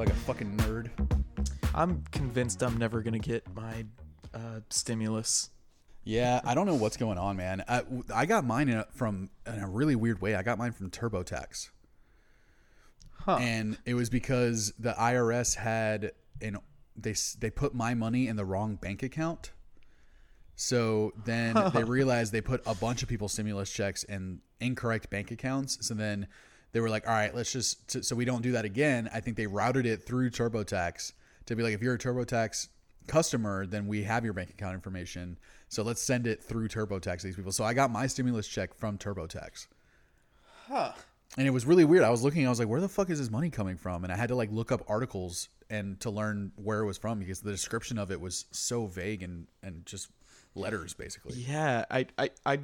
like a fucking nerd. I'm convinced I'm never gonna get my uh, stimulus. Yeah, I don't know what's going on, man. I, I got mine in a, from in a really weird way. I got mine from TurboTax, Huh. and it was because the IRS had an they they put my money in the wrong bank account. So then they realized they put a bunch of people's stimulus checks in incorrect bank accounts. So then they were like, "All right, let's just t- so we don't do that again." I think they routed it through TurboTax to be like, if you're a TurboTax customer, then we have your bank account information. So let's send it through TurboTax to these people. So I got my stimulus check from TurboTax. Huh. And it was really weird. I was looking, I was like, where the fuck is this money coming from? And I had to like look up articles and to learn where it was from because the description of it was so vague and, and just letters basically. Yeah, I, I, I,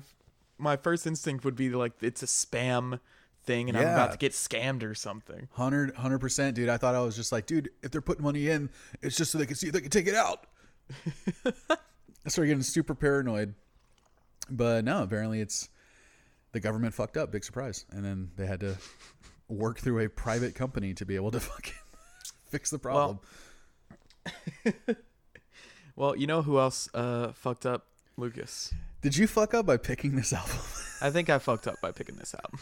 my first instinct would be like it's a spam thing, and I'm about to get scammed or something. 100 percent, dude. I thought I was just like, dude, if they're putting money in, it's just so they can see if they can take it out. I started getting super paranoid, but no, apparently it's the government fucked up. Big surprise, and then they had to work through a private company to be able to fucking fix the problem. Well, you know who else uh, fucked up? Lucas. Did you fuck up by picking this album? I think I fucked up by picking this album.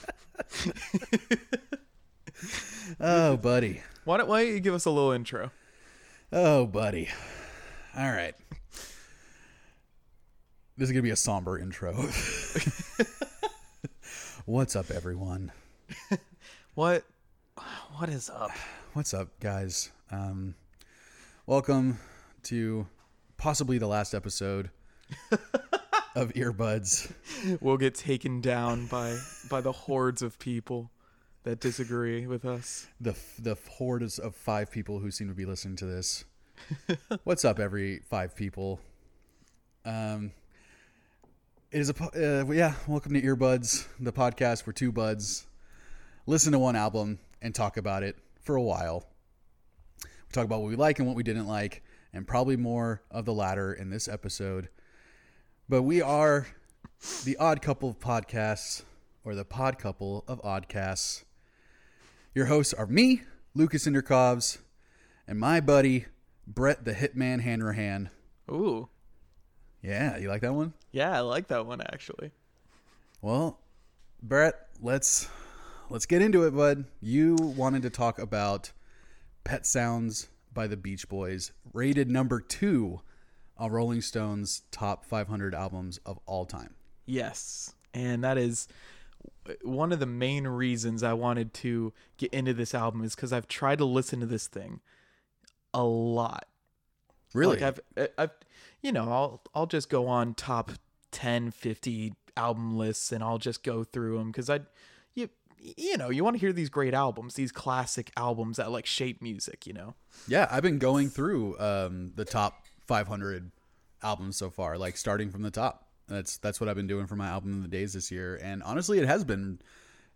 oh, buddy. Why don't, why don't you give us a little intro? Oh, buddy. All right. This is going to be a somber intro. What's up, everyone? What, what is up? What's up, guys? Um, welcome to possibly the last episode of Earbuds. We'll get taken down by by the hordes of people that disagree with us. The the horde of five people who seem to be listening to this. What's up, every five people? Um, it is a uh, yeah. Welcome to Earbuds, the podcast where two buds listen to one album and talk about it for a while. We talk about what we like and what we didn't like, and probably more of the latter in this episode. But we are the odd couple of podcasts, or the pod couple of oddcasts. Your hosts are me, Lucas Interkovs, and my buddy, Brett the Hitman Hanrahan. Ooh, Yeah, you like that one? yeah, I like that one actually. Well, Brett, let's let's get into it, bud. You wanted to talk about Pet Sounds by the Beach Boys, rated number two on Rolling Stone's top 500 albums of all time. Yes. And that is one of the main reasons I wanted to get into this album is because I've tried to listen to this thing a lot. Really? Like I've, I've, you know, I'll, I'll just go on top 10, 50 album lists and I'll just go through them because I, you, you know, you want to hear these great albums, these classic albums that like shape music, you know? yeah, I've been going through um, the top 500 albums so far, like starting from the top. That's that's what I've been doing for my album of the days this year, and honestly, it has been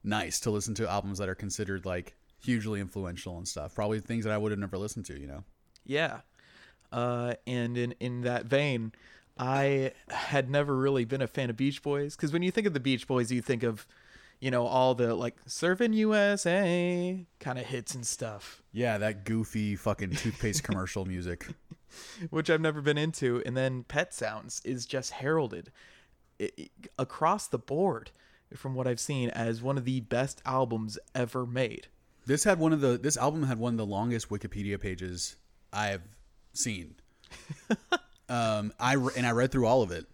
nice to listen to albums that are considered like hugely influential and stuff. Probably things that I would have never listened to, you know. Yeah. Uh, and in, in that vein, I had never really been a fan of Beach Boys because when you think of the Beach Boys, you think of, you know, all the like Surfing USA kind of hits and stuff, Yeah, that goofy fucking toothpaste commercial music. which I've never been into. And then Pet Sounds is just heralded i i- across the board, from what I've seen, as one of the best albums ever made. This had one of the this album had one of the longest Wikipedia pages I've seen. um, I and I read through all of it,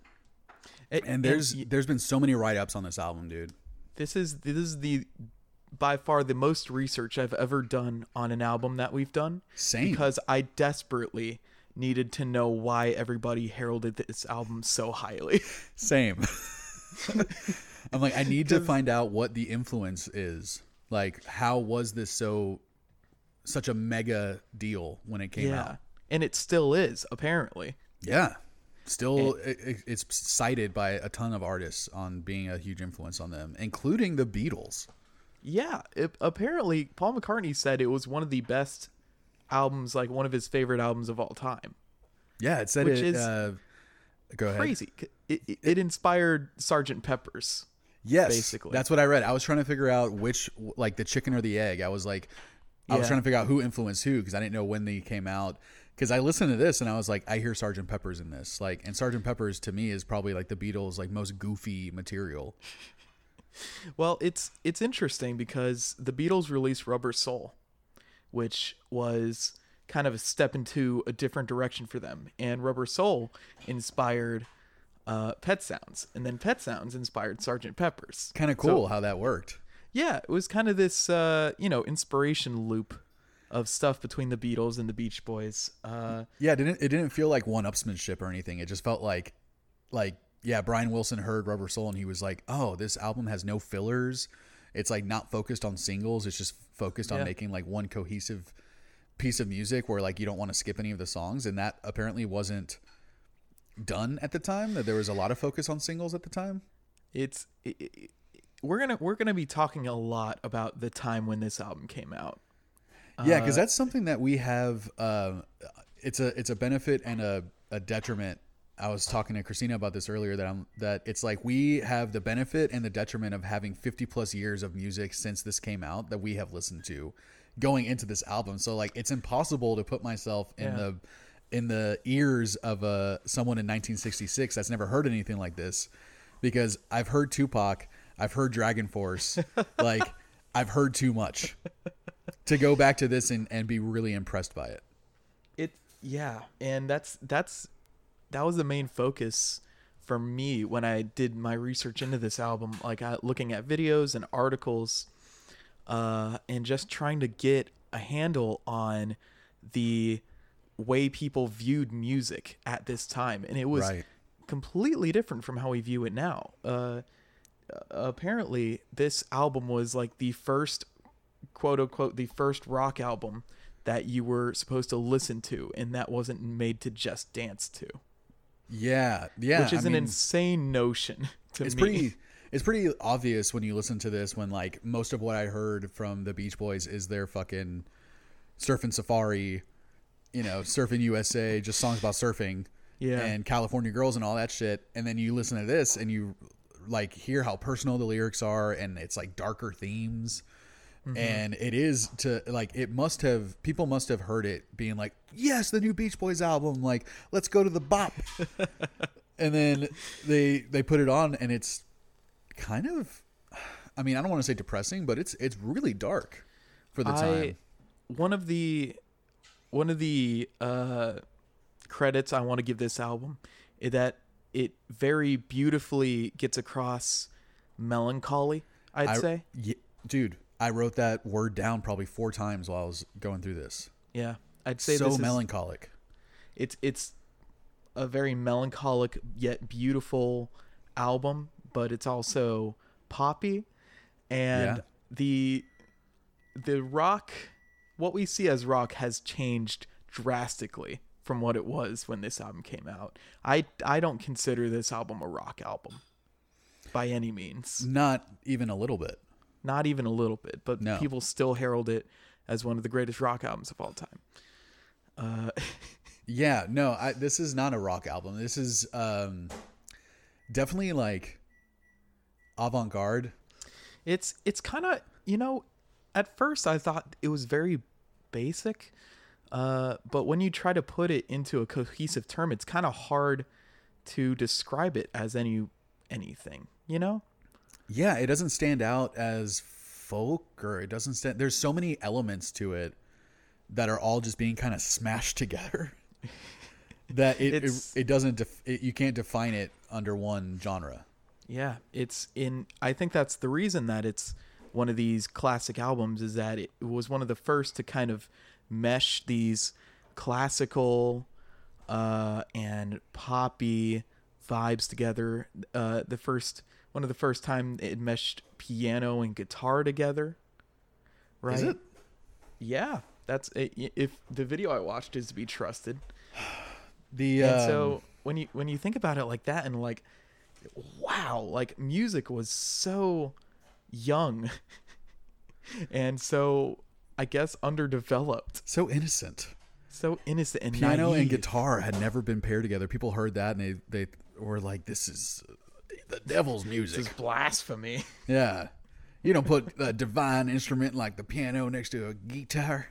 It- and there's there's been so many write ups on this album, dude. This is this is the by far the most research I've ever done on an album that we've done. Same. Because I desperately needed to know why everybody heralded this album so highly. Same. I'm like, I need to find out what the influence is. Like, how was this so such a mega deal when it came out? And it still is, apparently. Yeah. Still, it, it- it's cited by a ton of artists on being a huge influence on them, including the Beatles. Yeah. It, apparently, Paul McCartney said it was one of the best albums, like one of his favorite albums of all time. Yeah, it said Which it. is uh, go ahead. Crazy. It, inspired Sergeant Pepper's. Yes, basically. that's what I read. I was trying to figure out which, like, the chicken or the egg. I was like, I was trying to figure out who influenced who because I didn't know when they came out. Because I listened to this and I was like, I hear Sergeant Pepper's in this. Like, and Sergeant Pepper's to me is probably like the Beatles' like most goofy material. Well, it's it's interesting because the Beatles released Rubber Soul, which was kind of a step into a different direction for them, and Rubber Soul inspired uh, Pet Sounds, and then Pet Sounds inspired Sergeant Pepper's. Kind of So- cool how that worked. Yeah, it was kind of this uh, you know inspiration loop of stuff between the Beatles and the Beach Boys. Uh, Yeah, it didn't it didn't feel like one upsmanship or anything. It just felt like like yeah, Brian Wilson heard Rubber Soul and he was like, "Oh, this album has no fillers. It's like not focused on singles. It's just focused on Yeah. making like one cohesive piece of music where like you don't want to skip any of the songs." And that apparently wasn't done at the time. That there was a lot of focus on singles at the time. it's it, it- we're gonna we're gonna be talking a lot about the time when this album came out. Yeah, because that's something that we have. Um, it's a it's a benefit and a, a detriment. I was talking to Christina about this earlier. That I'm that it's like we have the benefit and the detriment of having 50 plus years of music since this came out that we have listened to, going into this album. So like it's impossible to put myself in Yeah. the in the ears of a someone in 1966 that's never heard anything like this, because I've heard Tupac, I've heard Dragon Force, like I've heard too much to go back to this and, and be really impressed by it. it yeah and that's that's that was the main focus for me when i did my research into this album like I, looking at videos and articles uh and just trying to get a handle on the way people viewed music at this time and it was Right. completely different from how we view it now uh apparently this album was like the first quote unquote the first rock album that you were supposed to listen to and that wasn't made to just dance to Yeah, yeah. which is I an mean, insane notion to it's me pretty it's pretty obvious when you listen to this when like most of what I heard from the Beach Boys is their fucking surfing safari, you know, surfing USA, just songs about surfing. Yeah. And California girls and all that shit. And then you listen to this and you like hear how personal the lyrics are and it's like darker themes. Mm-hmm. And it is to like it must have people must have heard it being like, Yes, the new Beach Boys album, like, let's go to the bop. and then they they put it on and it's kind of I mean, I don't want to say depressing, but it's it's really dark for the time. One of the one of the uh credits I want to give this album is that it very beautifully gets across melancholy I'd I- say Ye- dude, I wrote that word down probably four times while I was going through this. yeah I'd say so this is melancholic. it's it's a very melancholic yet beautiful album, but it's also poppy and Yeah. the the rock what we see as rock has changed drastically from what it was when this album came out. I I don't consider this album a rock album by any means. Not even a little bit. Not even a little bit, but No. people still herald it as one of the greatest rock albums of all time. Uh Yeah, no, I, this is not a rock album. This is um, definitely like avant-garde. It's it's kind of you know, at first I thought it was very basic, uh, but when you try to put it into a cohesive term, it's kind of hard to describe it as any anything. You know? Yeah, it doesn't stand out as folk or it doesn't stand there's so many elements to it that are all just being kind of smashed together that it it, it doesn't def, it, you can't define it under one genre. Yeah, it's in. I think that's the reason that it's one of these classic albums is that it was one of the first to kind of mesh these classical uh, and poppy vibes together. Uh, the first one of the first time it meshed piano and guitar together. Right? Is it? Yeah, that's if the video I watched is to be trusted. The And um, so when you when you think about it like that and like wow, like music was so young and so I guess underdeveloped. so innocent. So innocent and Piano and guitar had never been paired together. People heard that and they they were like this is the devil's This music. is blasphemy. Yeah. You don't put a divine instrument like the piano next to a guitar.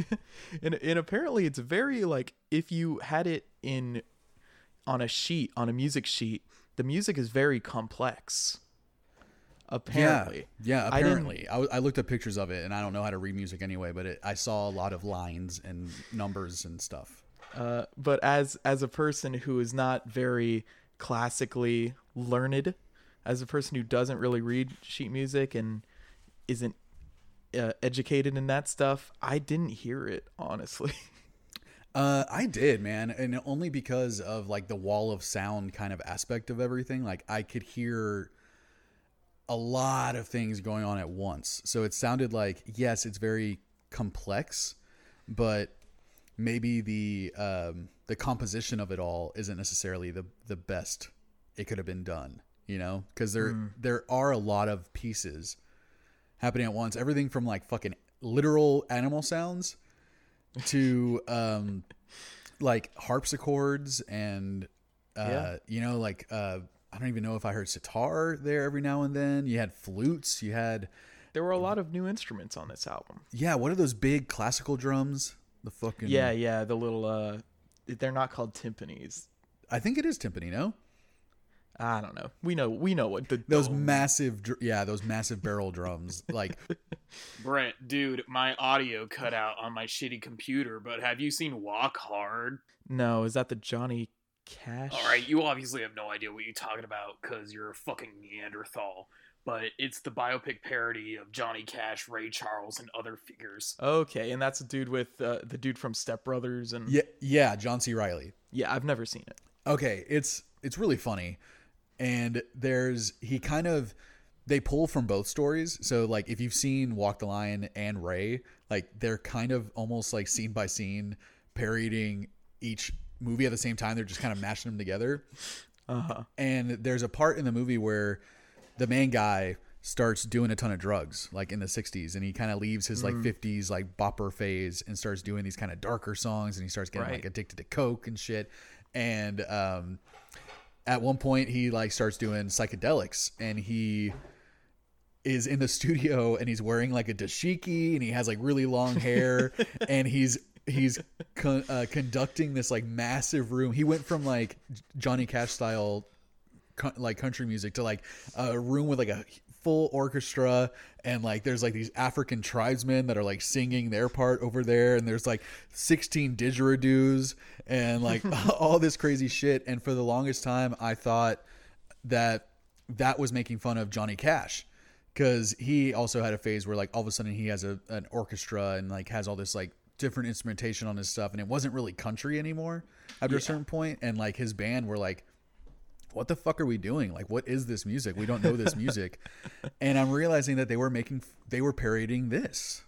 and and apparently it's very like if you had it in on a sheet on a music sheet, the music is very complex. Apparently, Yeah, yeah. I Apparently, I, w- I looked up pictures of it, and I don't know how to read music anyway, but it, I saw a lot of lines and numbers and stuff. Uh, but as as a person who is not very classically learned, as a person who doesn't really read sheet music and isn't uh, educated in that stuff, I didn't hear it honestly. Uh, I did, man, and only because of like the wall of sound kind of aspect of everything. Like I could hear a lot of things going on at once, so it sounded like yes, it's very complex, but maybe the um, the composition of it all isn't necessarily the the best it could have been done. You know, because there there are a lot of pieces happening at once. Everything from like fucking literal animal sounds to um like harpsichords and uh Yeah. you know like uh I don't even know if I heard sitar there every now and then. You had flutes, you had there were a lot of new instruments on this album. yeah, what are those big classical drums? The fucking Yeah, yeah, the little uh they're not called timpanis. I think it is timpani, no? I don't know. We know we know what the Those dome- massive dr- yeah, those massive barrel drums. Like Brent, dude, my audio cut out on my shitty computer, but have you seen Walk Hard? No, is that the Johnny Cash? All right, you obviously have no idea what you're talking about because you're a fucking Neanderthal. But it's the biopic parody of Johnny Cash, Ray Charles, and other figures. Okay, and that's a dude with uh, the dude from Step Brothers and yeah, yeah, John C. Reilly. yeah, I've never seen it. okay it's it's really funny and there's he kind of they pull from both stories. So like if you've seen Walk the Line and ray like they're kind of almost like scene by scene parodying each movie at the same time. They're just kind of mashing them together. Uh-huh. and there's a part in the movie where the main guy starts doing a ton of drugs like in the 60s and he kind of leaves his like 50s like bopper phase and starts doing these kind of darker songs and he starts getting Right. like addicted to coke and shit. And um at one point he like starts doing psychedelics and he is in the studio and he's wearing like a dashiki and he has like really long hair and he's he's con- uh, conducting this like massive room. He went from like johnny cash style co- like country music to like a room with like a full orchestra and like there's like these African tribesmen that are like singing their part over there and there's like 16 didgeridoos and like all this crazy shit. And for the longest time I thought that that was making fun of Johnny Cash because he also had a phase where like all of a sudden he has a an orchestra and like has all this like different instrumentation on his stuff and it wasn't really country anymore after a certain point. And like his band were like what the fuck are we doing? Like, what is this music? We don't know this music. and I'm realizing that they were making, they were parodying this,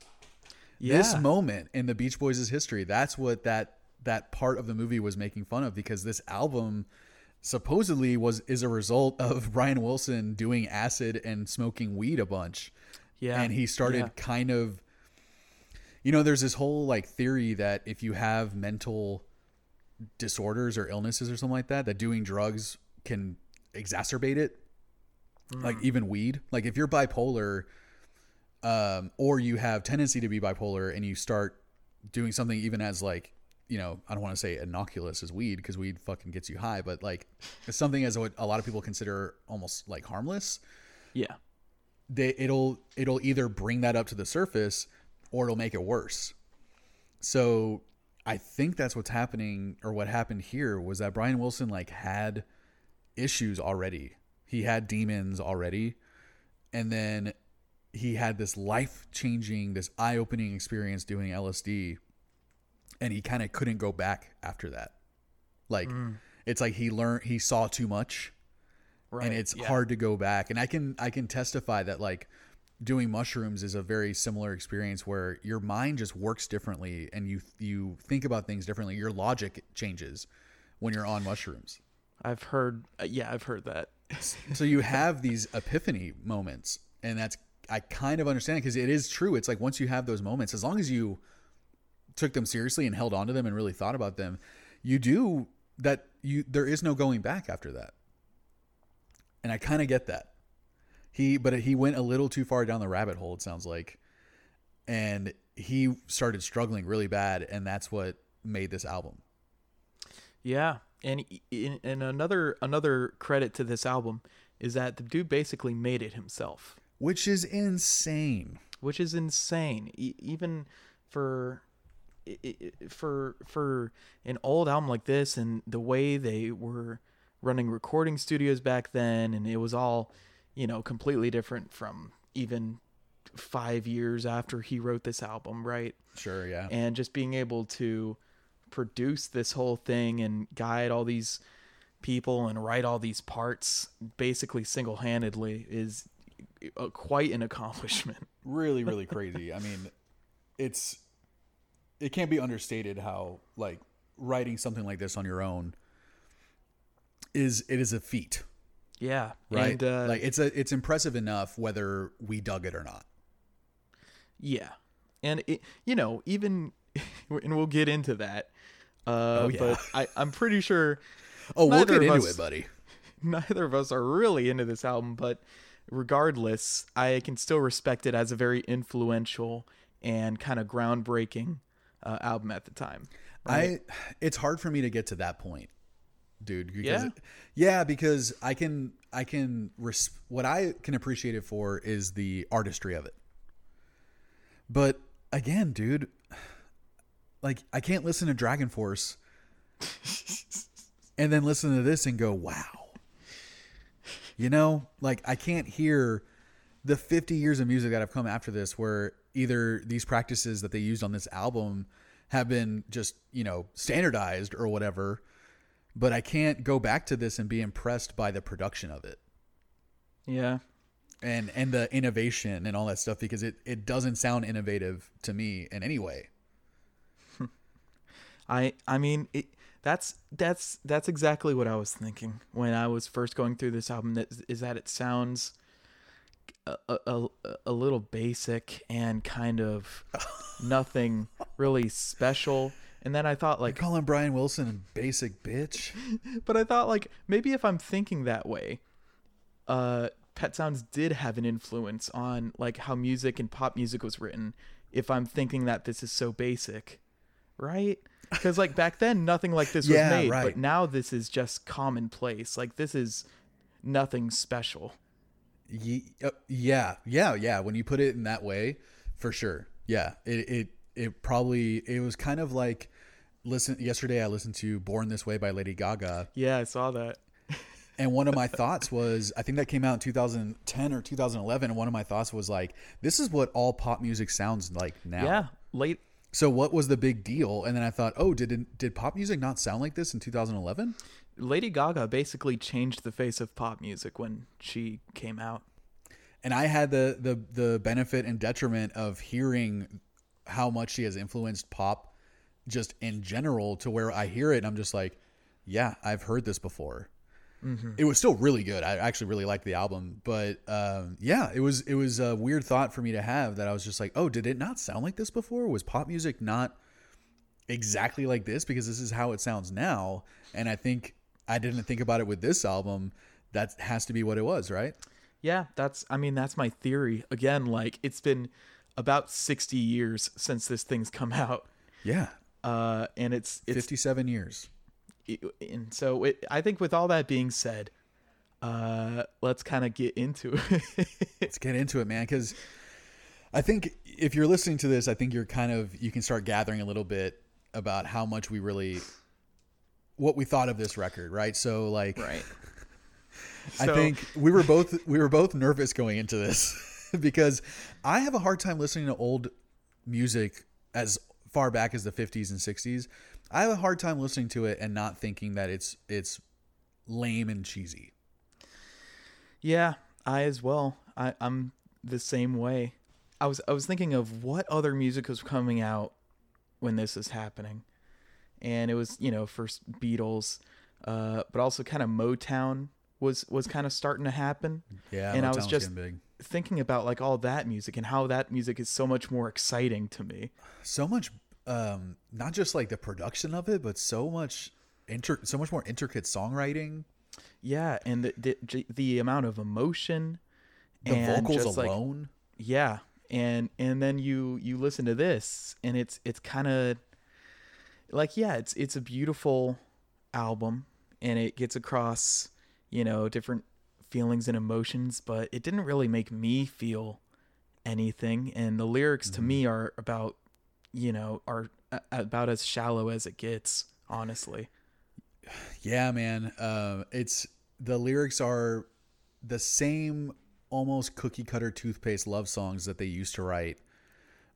Yeah. this moment in the Beach Boys' history. That's what that, that part of the movie was making fun of because this album supposedly was, is a result of Brian Wilson doing acid and smoking weed a bunch. yeah. And he started yeah. kind of, you know, there's this whole like theory that if you have mental disorders or illnesses or something like that, that doing drugs can exacerbate it. Like even weed. Like if you're bipolar, um, or you have tendency to be bipolar and you start doing something even as like, you know, I don't want to say innocuous as weed because weed fucking gets you high, but like it's something as what a lot of people consider almost like harmless yeah. they it'll it'll either bring that up to the surface or it'll make it worse. So I think that's what's happening or what happened here was that Brian Wilson like had issues already. He had demons already and then he had this life-changing this eye-opening experience doing LSD and he kind of couldn't go back after that. Like mm. it's like he learned he saw too much Right. and it's yeah. hard to go back. And I can I can testify that like doing mushrooms is a very similar experience where your mind just works differently and you you think about things differently. Your logic changes when you're on mushrooms. I've heard. Uh, yeah, I've heard that. So you have these epiphany moments, and that's I kind of understand because it is true. It's like once you have those moments, as long as you took them seriously and held on to them and really thought about them, you do that. You there is no going back after that, and I kind of get that He but he went a little too far down the rabbit hole. It sounds like, and he started struggling really bad, and that's what made this album. Yeah, and in, and another another credit to this album is that the dude basically made it himself, which is insane. Which is insane, e- even for for for an old album like this, and the way they were running recording studios back then, and it was all, you know, completely different from even five years after he wrote this album, right? Sure, yeah. And just being able to produce this whole thing and guide all these people and write all these parts basically single-handedly is a, quite an accomplishment. Really, really crazy. I mean, it's it can't be understated how like writing something like this on your own is it is a feat. Yeah, right. And, uh, like it's a it's impressive enough whether we dug it or not. Yeah, and it, you know even and we'll get into that. Uh, oh, yeah. But I I'm pretty sure. oh, we'll get into us, it, buddy. Neither of us are really into this album, but regardless, I can still respect it as a very influential and kind of groundbreaking uh, album at the time. Right? I it's hard for me to get to that point, dude. yeah, it, yeah, because I can I can res- what I can appreciate it for is the artistry of it. But again, dude, like I can't listen to Dragon Force and then listen to this and go, "Wow." You know, like I can't hear the 50 years of music that have come after this where either these practices that they used on this album have been just, you know, standardized or whatever, but I can't go back to this and be impressed by the production of it. Yeah. And and the innovation and all that stuff because it it doesn't sound innovative to me in any way. I I mean it that's that's that's exactly what I was thinking when I was first going through this album. That is that it sounds a, a, a little basic and kind of nothing really special. And then I thought like You're calling Brian Wilson a basic bitch. but I thought like maybe if I'm thinking that way, uh, Pet Sounds did have an influence on like how music and pop music was written. If I'm thinking that this is so basic, right? Because like back then nothing like this yeah, was made, right. but now this is just commonplace. Like this is nothing special. Uh, yeah, yeah, yeah. When you put it in that way, for sure. Yeah, it it it probably it was kind of like listen. Yesterday, I listened to "Born This Way" by Lady Gaga. Yeah, I saw that. and one of my thoughts was, I think that came out in 2010 or 2011. And one of my thoughts was like, this is what all pop music sounds like now. Yeah, late. So what was the big deal? And then I thought, oh, did it, did pop music not sound like this in 2011? Lady Gaga basically changed the face of pop music when she came out. And I had the the the benefit and detriment of hearing how much she has influenced pop just in general to where I hear it and I'm just like, yeah, I've heard this before. Mm-hmm. It was still really good. I actually really liked the album, but um, yeah, it was it was a weird thought for me to have that I was just like, oh, did it not sound like this before? Was pop music not exactly like this because this is how it sounds now? And I think I didn't think about it with this album. That has to be what it was, right? Yeah, that's I mean that's my theory. Again, like it's been about 60 years since this thing's come out. Yeah. Uh and it's it's 57 years. And so it, I think with all that being said, uh let's kind of get into it. let's get into it, man, cuz I think if you're listening to this, I think you're kind of you can start gathering a little bit about how much we really what we thought of this record, right? So like Right. I think we were both we were both nervous going into this because I have a hard time listening to old music as far back as the 50s and 60s. I have a hard time listening to it and not thinking that it's it's lame and cheesy. Yeah, I as well. I, I'm the same way. I was I was thinking of what other music was coming out when this is happening, and it was you know first Beatles, uh, but also kind of Motown was was kind of starting to happen. Yeah, and I was just thinking about like all that music and how that music is so much more exciting to me. So much, um, not just like the production of it, but so much inter, so much more intricate songwriting. Yeah, and the the, the amount of emotion The and vocals just, like, alone. yeah and and then you you listen to this and it's it's kind of like yeah it's it's a beautiful album and it gets across you know different feelings and emotions but it didn't really make me feel anything and the lyrics to me are about you know are about as shallow as it gets honestly Yeah, man. Um, it's the lyrics are the same, almost cookie cutter toothpaste love songs that they used to write,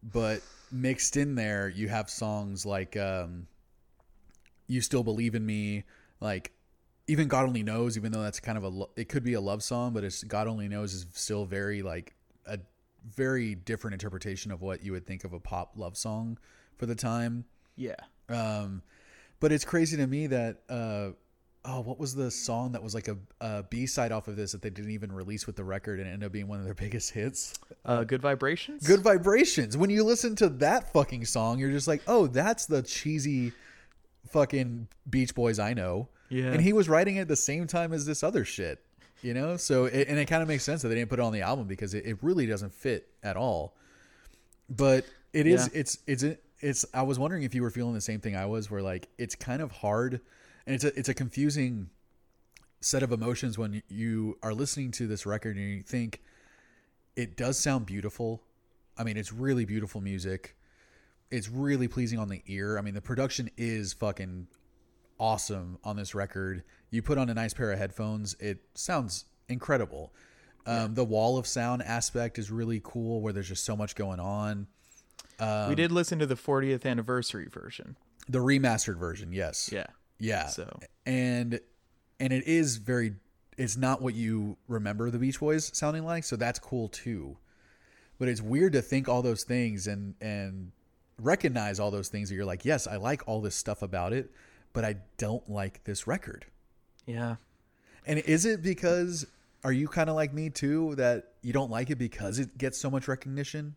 but mixed in there, you have songs like um, "You Still Believe in Me," like even "God Only Knows." Even though that's kind of a, it could be a love song, but it's "God Only Knows" is still very like very different interpretation of what you would think of a pop love song for the time. yeah Um, but it's crazy to me that uh, oh, what was the song that was like a, a B side off of this that they didn't even release with the record and ended up being one of their biggest hits? uh good vibrations Good vibrations. When you listen to that fucking song, you're just like, oh, that's the cheesy fucking Beach Boys I know. Yeah. And he was writing it at the same time as this other shit, you know. So it, and it kind of makes sense that they didn't put it on the album because it, it really doesn't fit at all. But it is. Yeah. It's it's it's. I was wondering if you were feeling the same thing I was, where like it's kind of hard, and it's a it's a confusing set of emotions when you are listening to this record and you think it does sound beautiful. I mean, it's really beautiful music. It's really pleasing on the ear. I mean, the production is fucking awesome on this record. You put on a nice pair of headphones, it sounds incredible. Um, The wall of sound aspect is really cool, where there's just so much going on. Um, we did listen to the 40th anniversary version The remastered version, yes, yeah yeah. so and and it is very. It's not what you remember the Beach Boys sounding like, so that's cool too. But it's weird to think all those things and and recognize all those things that you're like, yes, I like all this stuff about it, but I don't like this record. Yeah And is it because are you kind of like me too that you don't like it because it gets so much recognition?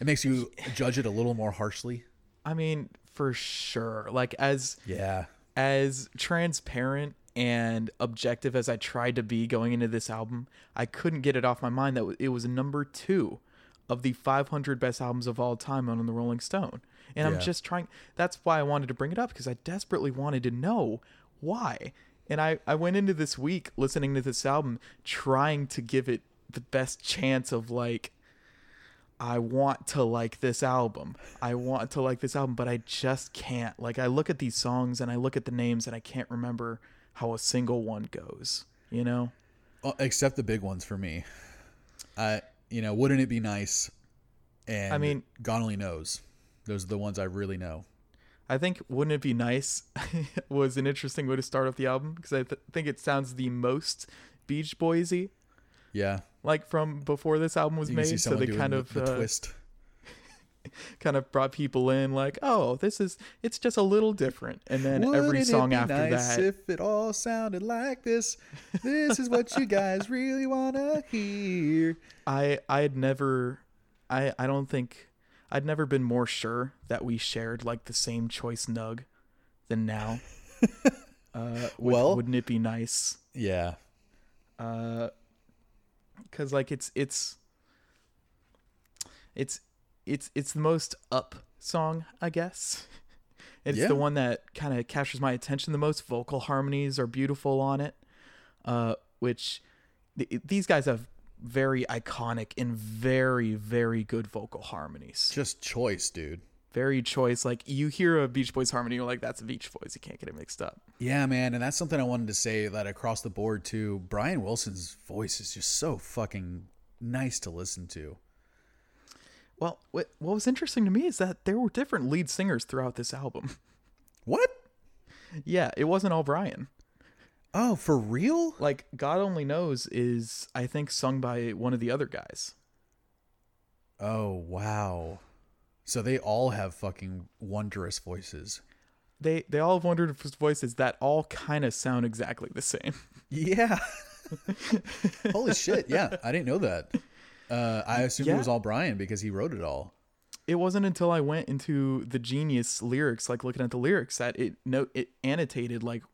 It makes you judge it a little more harshly. I mean, for sure. Like as Yeah. as transparent and objective as I tried to be going into this album, I couldn't get it off my mind that it was number 2 of the 500 best albums of all time on the Rolling Stone. And Yeah. I'm just trying that's why I wanted to bring it up because I desperately wanted to know why. And I I went into this week listening to this album trying to give it the best chance of like I want to like this album. I want to like this album, but I just can't. Like I look at these songs and I look at the names and I can't remember how a single one goes, you know? Except the big ones for me. I you know, wouldn't it be nice? And I mean- God only knows. Those are the ones I really know. I think wouldn't it be nice was an interesting way to start off the album because I th- think it sounds the most Beach Boysy Yeah. like from before this album was made. So they kind of the uh, twist. kind of brought people in like, oh, this is it's just a little different, and then every Wouldn't it song be after nice that. if it all sounded like this? This is what you guys really want to hear. I I had never I I don't think I'd never been more sure that we shared like the same choice nug than now. uh with Well- wouldn't it be nice? Yeah. Uh cuz like it's it's it's it's it's the most up song, I guess. It's Yeah. the one that kind of captures my attention the most. Vocal harmonies are beautiful on it. Uh which th- these guys have very iconic and very very good vocal harmonies. Just choice, dude. Very choice. Like you hear a Beach Boys harmony, you're like, "That's a Beach Boys." You can't get it mixed up. Yeah, man, and that's something I wanted to say that across the board too. Brian Wilson's voice is just so fucking nice to listen to. Well, what what was interesting to me is that there were different lead singers throughout this album. What? yeah, it wasn't all Brian. Oh, for real? Like God Only Knows is, I think, sung by one of the other guys. Oh, wow. So they all have fucking wondrous voices. They they all have wonderful voices that all kind of sound exactly the same. Yeah. Holy shit. Yeah, I didn't know that. Uh, I assumed it was all Brian because he wrote it all. It wasn't until I went into the Genius lyrics, like looking at the lyrics, that it note it annotated like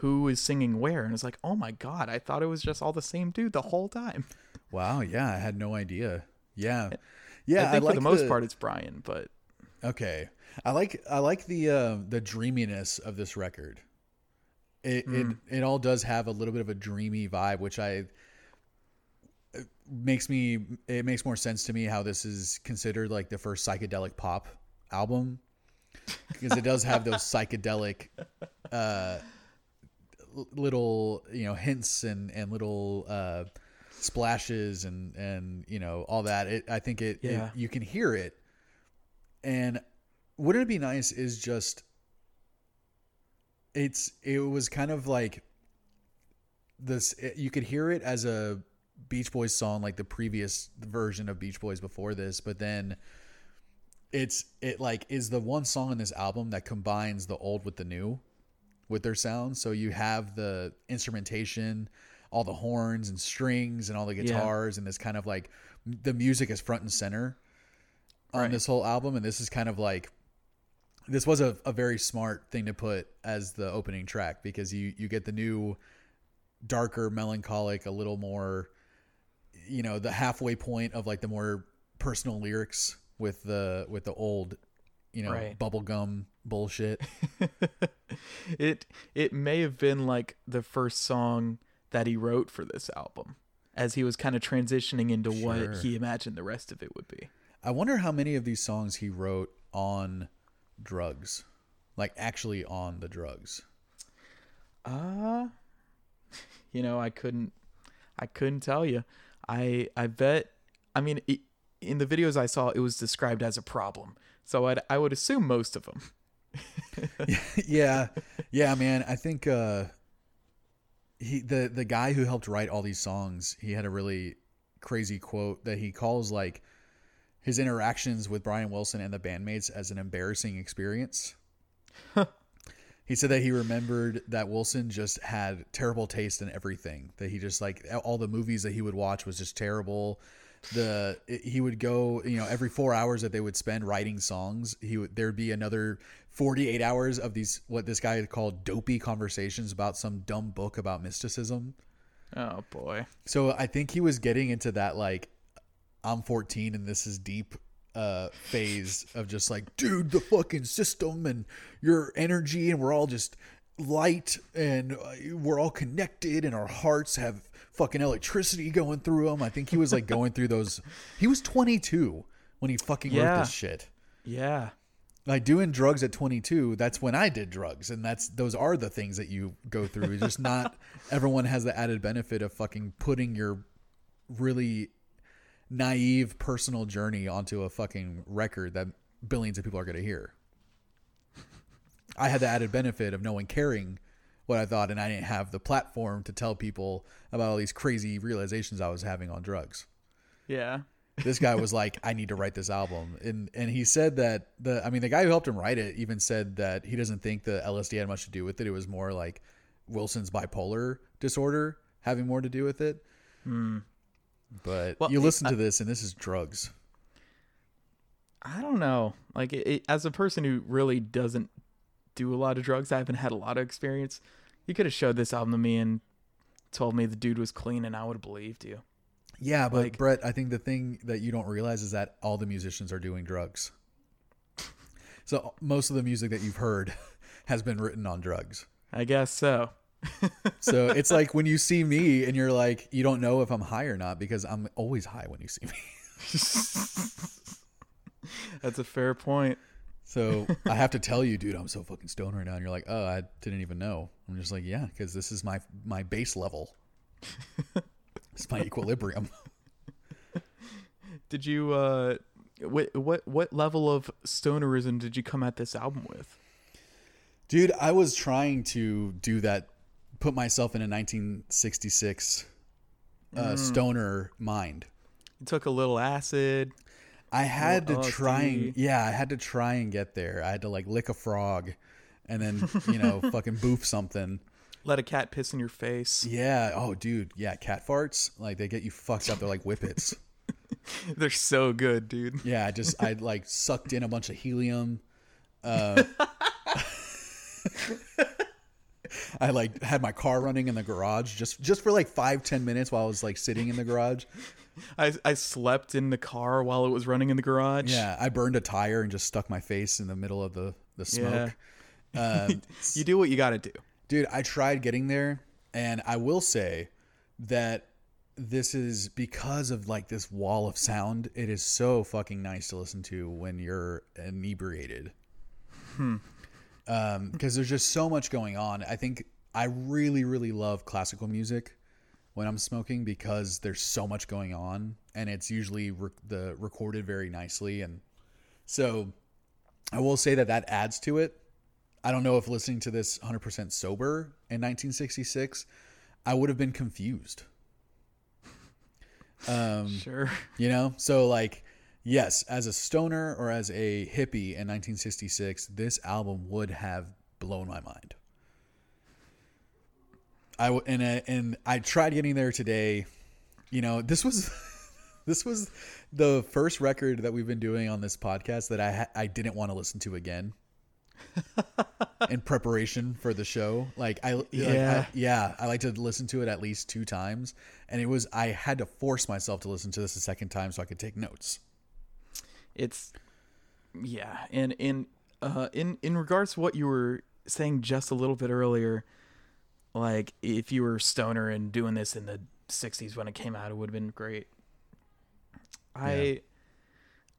who is singing where, and it's like, oh my god, I thought it was just all the same dude the whole time. Wow, yeah, I had no idea. Yeah, yeah. I think like for the most part it's Brian, but Okay, I like I like the uh, the dreaminess of this record. It Mm. it it all does have a little bit of a dreamy vibe, which I makes me it makes more sense to me how this is considered like the first psychedelic pop album because it does have those psychedelic uh little you know hints and and little uh splashes and and you know all that. It i think it, it you can hear it. And wouldn't it be nice is just it's it was kind of like this it, you could hear it as a beach boys song like the previous version of beach boys before this but then it's it like is the one song in this album that combines the old with the new with their sound so you have the instrumentation all the horns and strings and all the Yeah. guitars and this kind of like the music is front and center on Right. this whole album and this is kind of like this was a, a very smart thing to put as the opening track because you you get the new darker melancholic a little more you know the halfway point of like the more personal lyrics with the with the old you know Right. bubblegum bullshit it it may have been like the first song that he wrote for this album as he was kind of transitioning into Sure. what he imagined the rest of it would be. i wonder how many of these songs he wrote on drugs like actually on the drugs Uh you know, I couldn't I couldn't tell you. I I bet I mean it, in the videos I saw it was described as a problem. So I'd, I would assume most of them. yeah. Yeah man. I think uh he the the guy who helped write all these songs he had a really crazy quote that he calls like his interactions with brian wilson and the bandmates as an embarrassing experience. He said that he remembered that wilson just had terrible taste in everything that he just like all the movies that he would watch was just terrible the he would go you know every four hours that they would spend writing songs he would there'd be another 48 hours of these what this guy called dopey conversations about some dumb book about mysticism Oh boy. so i think he was getting into that like i'm 14 and this is deep uh phase of just like dude the fucking system and your energy and we're all just light and uh, we're all connected and our hearts have fucking electricity going through him. i think he was like going through those he was 22 when he fucking wrote Yeah. this shit Yeah. like doing drugs at 22 that's when i did drugs and that's those are the things that you go through it's just not everyone has the added benefit of fucking putting your really naive personal journey onto a fucking record that billions of people are going to hear i had the added benefit of no one caring what i thought and i didn't have the platform to tell people about all these crazy realizations i was having on drugs Yeah. this guy was like, I need to write this album. And and he said that the I mean the guy who helped him write it even said that he doesn't think the LSD had much to do with it. It was more like Wilson's bipolar disorder having more to do with it. Hmm. But Well, you listen to this and this is drugs. I don't know. Like it, it- as a person who really doesn't do a lot of drugs, I haven't had a lot of experience. You could have showed this album to me and told me the dude was clean, and I would have believed you. Yeah, but Like- Brett, I think the thing that you don't realize is that all the musicians are doing drugs. So most of the music that you've heard has been written on drugs. I guess so. So it's like when you see me and you're like, you don't know if I'm high or not because I'm always high when you see me. That's a fair point. So I have to tell you, dude, I'm so fucking stoned right now. And you're like, oh, I didn't even know. I'm just like, yeah, because this is my my base level. it's my equilibrium. Did you uh what what what level of stonerism did you come at this album with? Dude, I was trying to do that, put myself in a 1966 uh, stoner mind. You took a little acid. I had to Little try and yeah, I had to try and get there. I had to like lick a frog, and then you know fucking boof something. Let a cat piss in your face. Yeah. Oh, dude. Yeah. Cat farts like they get you fucked up. They're like whippets. They're so good, dude. Yeah. I just I like sucked in a bunch of helium. Uh, I like had my car running in the garage just just for like five ten minutes while I was like sitting in the garage. I I slept in the car while it was running in the garage. Yeah, I burned a tire and just stuck my face in the middle of the the smoke. Um, You do what you got to do. dude, I tried getting there, and I will say that this is because of like this wall of sound. It is so fucking nice to listen to when you're inebriated. Hmm. Um, because there's just so much going on. I think I really, really love classical music when I'm smoking because there's so much going on, and it's usually re- the recorded very nicely, and so I will say that that adds to it. I don't know if listening to this 100% sober in 1966, I would have been confused. Um, Sure. you know, so like, yes, as a stoner or as a hippie in 1966, this album would have blown my mind. I and I, and I tried getting there today. You know, this was this was the first record that we've been doing on this podcast that I I didn't want to listen to again in preparation for the show. Like I, like, Yeah. I yeah, I like to listen to it at least two times, and it was I had to force myself to listen to this a second time so I could take notes. It's yeah, and in uh in in regards to what you were saying just a little bit earlier, like if you were stoner and doing this in the 60s when it came out, it would have been great. I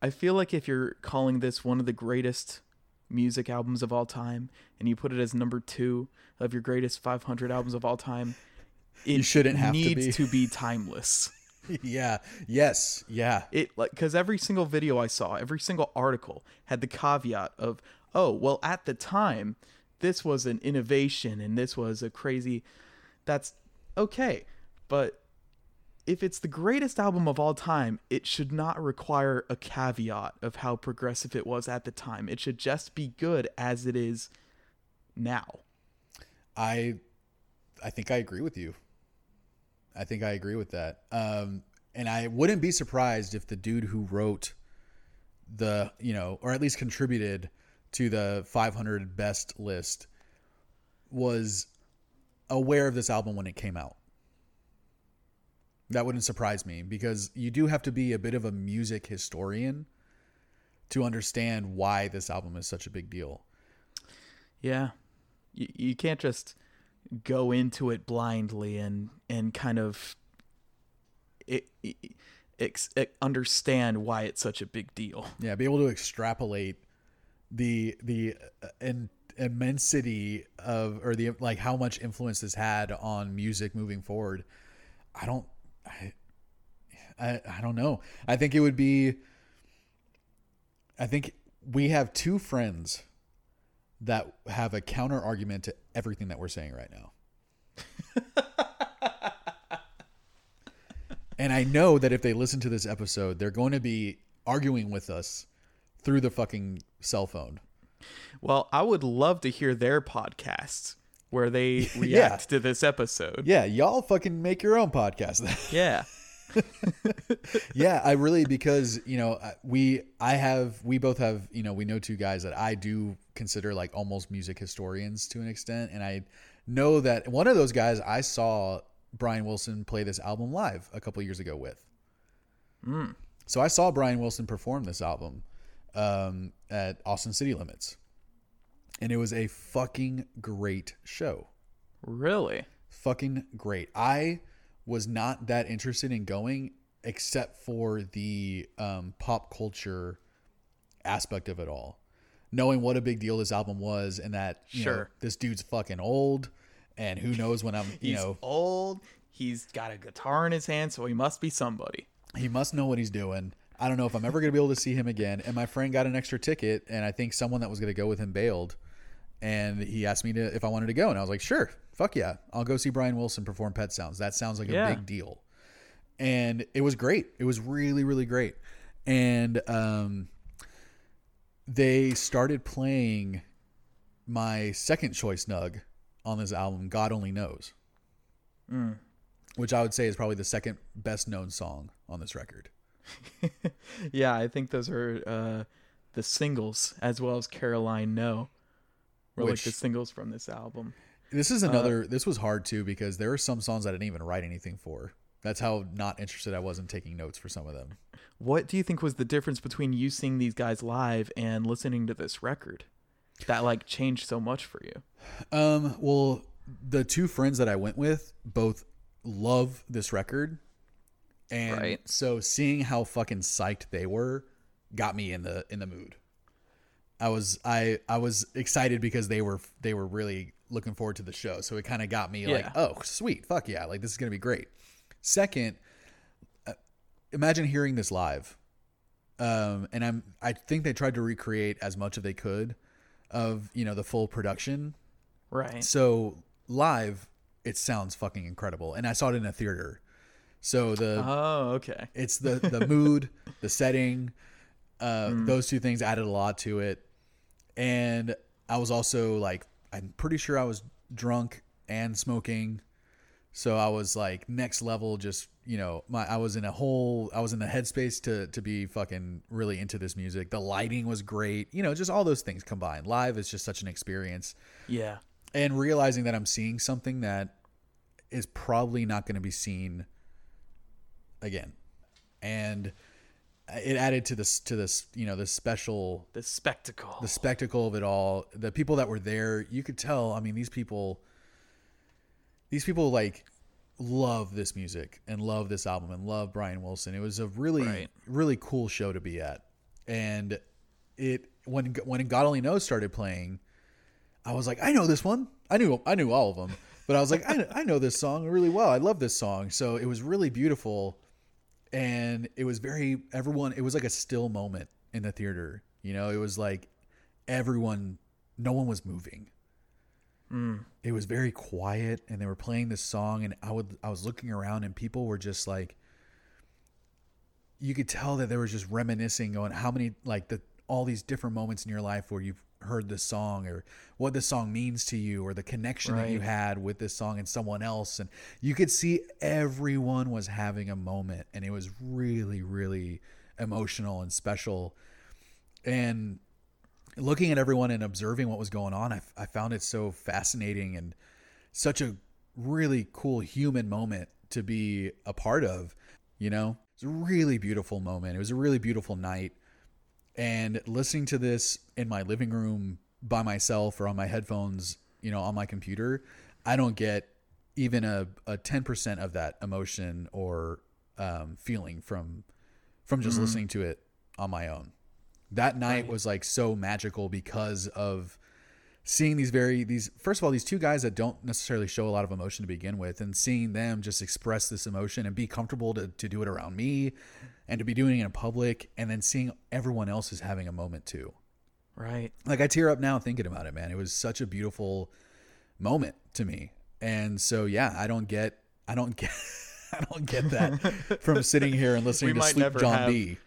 I feel like if you're calling this one of the greatest music albums of all time and you put it as number 2 of your greatest 500 albums of all time, it You shouldn't have to be. to be timeless. yeah. Yes. Yeah. it like because every single video I saw, every single article had the caveat of, oh, well, at the time, this was an innovation and this was a crazy. That's okay, but if it's the greatest album of all time, it should not require a caveat of how progressive it was at the time. It should just be good as it is now. I I think I agree with you. I think I agree with that. Um, and I wouldn't be surprised if the dude who wrote the, you know, or at least contributed to the 500 best list was aware of this album when it came out. That wouldn't surprise me because you do have to be a bit of a music historian to understand why this album is such a big deal. Yeah. You, you can't just go into it blindly and and kind of it, it, ex- understand why it's such a big deal. Yeah, be able to extrapolate the the uh, in, immensity of or the like how much influence this had on music moving forward. I don't I I, I don't know. I think it would be I think we have two friends that have a counter argument to everything that we're saying right now. and I know that if they listen to this episode, they're going to be arguing with us through the fucking cell phone. Well, I would love to hear their podcasts where they react to this episode. Yeah, y'all fucking make your own podcast. Yeah. yeah, I really because you know we I have we both have you know we know two guys that I do consider like almost music historians to an extent, and I know that one of those guys I saw Brian Wilson play this album live a couple years ago with. Hmm. So I saw Brian Wilson perform this album um, at Austin City Limits, and it was a fucking great show Really? fucking great. I was not that interested in going except for the um, pop culture aspect of it all. Knowing what a big deal this album was and that you know, Sure. this dude's fucking old and who knows when I'm you He's know old. He's got a guitar in his hand, so he must be somebody. he must know what he's doing. I don't know if I'm ever going to be able to see him again. And my friend got an extra ticket, and I think someone that was going to go with him bailed. And he asked me to if I wanted to go, and I was like, "Sure, fuck yeah, I'll go see Brian Wilson perform Pet Sounds. That sounds like a Yeah. big deal." And it was great. It was really, really great. And um, they started playing my second choice nug on this album, "God Only Knows," which I would say is probably the second best known song on this record. Yeah, I think those are uh, the singles as well as Caroline No. Were like the singles from this album. This is another. this was hard too because there are some songs I didn't even write anything for. That's how not interested I was in taking notes for some of them. What do you think was the difference between you seeing these guys live and listening to this record that like changed so much for you? Um, well, the two friends that I went with both love this record. And Right. so seeing how fucking psyched they were got me in the in the mood. I was I I was excited because they were they were really looking forward to the show. So it kind of got me like, "Oh, sweet. Fuck yeah. Like this is going to be great." Second, uh, imagine hearing this live. Um and I'm I think they tried to recreate as much as they could of, you know, the full production Right. so live, it sounds fucking incredible, and I saw it in a theater. So the Oh, okay. it's the the mood, the setting, uh, those two things added a lot to it, and I was also like, I'm pretty sure I was drunk and smoking, so I was like next level. Just you know, my I was in a whole, I was in the headspace to to be fucking really into this music. The lighting was great, you know, just all those things combined. Live is just such an experience Yeah. and realizing that I'm seeing something that is probably not going to be seen again, and it added to this to this you know this special The spectacle. the spectacle of it all. The people that were there, you could tell. I mean, these people, these people like love this music and love this album and love Brian Wilson. It was a really Right. really cool show to be at, and it when when God Only Knows started playing. I was like, I know this one. I knew I knew all of them, but I was like, I, I know this song really well. I love this song. So it was really beautiful, and it was very everyone. It was like a still moment in the theater. You know, it was like everyone, no one was moving. Hmm. It was very quiet, and they were playing this song, and I would I was looking around, and people were just like, you could tell that they were just reminiscing on how many like the all these different moments in your life where you've heard this song or what this song means to you or the connection that you had with this song and someone else and you could see everyone was having a moment and it was really really emotional and special. And looking at everyone and observing what was going on I, I found it so fascinating and such a really cool human moment to be a part of you know? It's a really beautiful moment. It was a really beautiful night and listening to this in my living room by myself or on my headphones you know on my computer i don't get even a, a 10% of that emotion or um, feeling from from just listening to it on my own. That night was like so magical because of seeing these very these first of all these two guys that don't necessarily show a lot of emotion to begin with and seeing them just express this emotion and be comfortable to, to do it around me and to be doing it in public and then seeing everyone else is having a moment too right. like i tear up now thinking about it man it was such a beautiful moment to me and so yeah i don't get i don't get i don't get that from sitting here and listening We to sleep john have- b